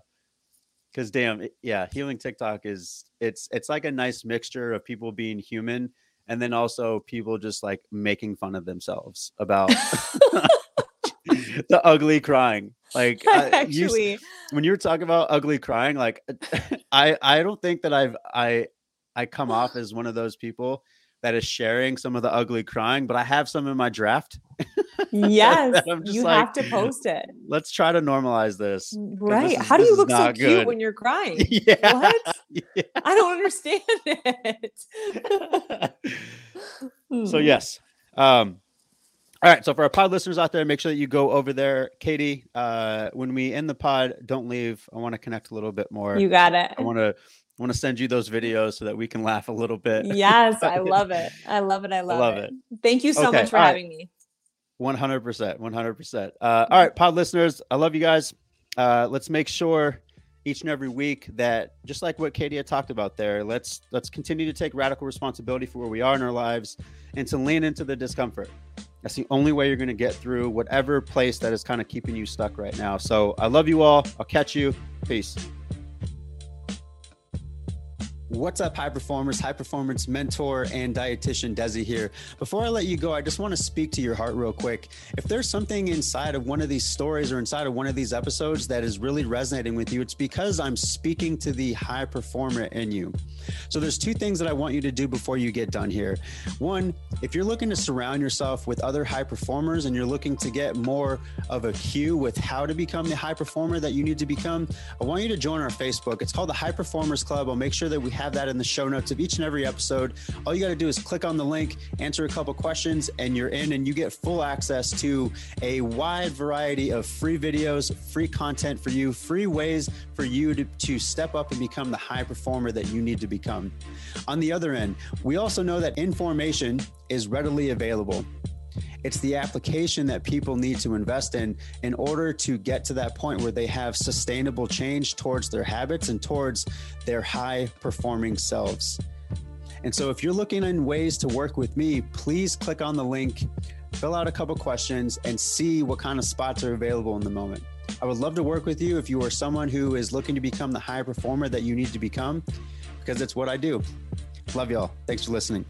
because damn, yeah, healing TikTok is it's it's like a nice mixture of people being human and then also people just like making fun of themselves about (laughs) (laughs) the ugly crying. Like (laughs) actually, you, when you're talking about ugly crying, like (laughs) I I don't think that I've I I come off (sighs) as one of those people that is sharing some of the ugly crying, but I have some in my draft. Yes, you like, have to post it. Let's try to normalize this. Right? This How do you look so cute good. when you're crying? Yeah. What? Yeah. I don't understand it. so yes, um, all right. So for our pod listeners out there, make sure that you go over there. Katie, uh, when we end the pod, don't leave. I want to connect a little bit more. You got it. I want to I want to send you those videos so that we can laugh a little bit. Yes, I (laughs) love it. I love it. I love, I love it. it. Thank you so okay, much for having me. 100%. 100%. Uh, all right, pod listeners, I love you guys. Uh, let's make sure each and every week that just like what Katie had talked about there, let's let's continue to take radical responsibility for where we are in our lives and to lean into the discomfort. That's the only way you're going to get through whatever place that is kind of keeping you stuck right now. So I love you all. I'll catch you. Peace. What's up, high performers, high performance mentor, and dietitian Desi here. Before I let you go, I just want to speak to your heart real quick. If there's something inside of one of these stories or inside of one of these episodes that is really resonating with you, it's because I'm speaking to the high performer in you. So there's two things that I want you to do before you get done here. One, if you're looking to surround yourself with other high performers and you're looking to get more of a cue with how to become the high performer that you need to become, I want you to join our Facebook. It's called the High Performers Club. I'll make sure that we have have that in the show notes of each and every episode. All you got to do is click on the link, answer a couple questions, and you're in, and you get full access to a wide variety of free videos, free content for you, free ways for you to, to step up and become the high performer that you need to become. On the other end, we also know that information is readily available. It's the application that people need to invest in in order to get to that point where they have sustainable change towards their habits and towards their high performing selves. And so, if you're looking in ways to work with me, please click on the link, fill out a couple questions, and see what kind of spots are available in the moment. I would love to work with you if you are someone who is looking to become the high performer that you need to become, because it's what I do. Love y'all. Thanks for listening.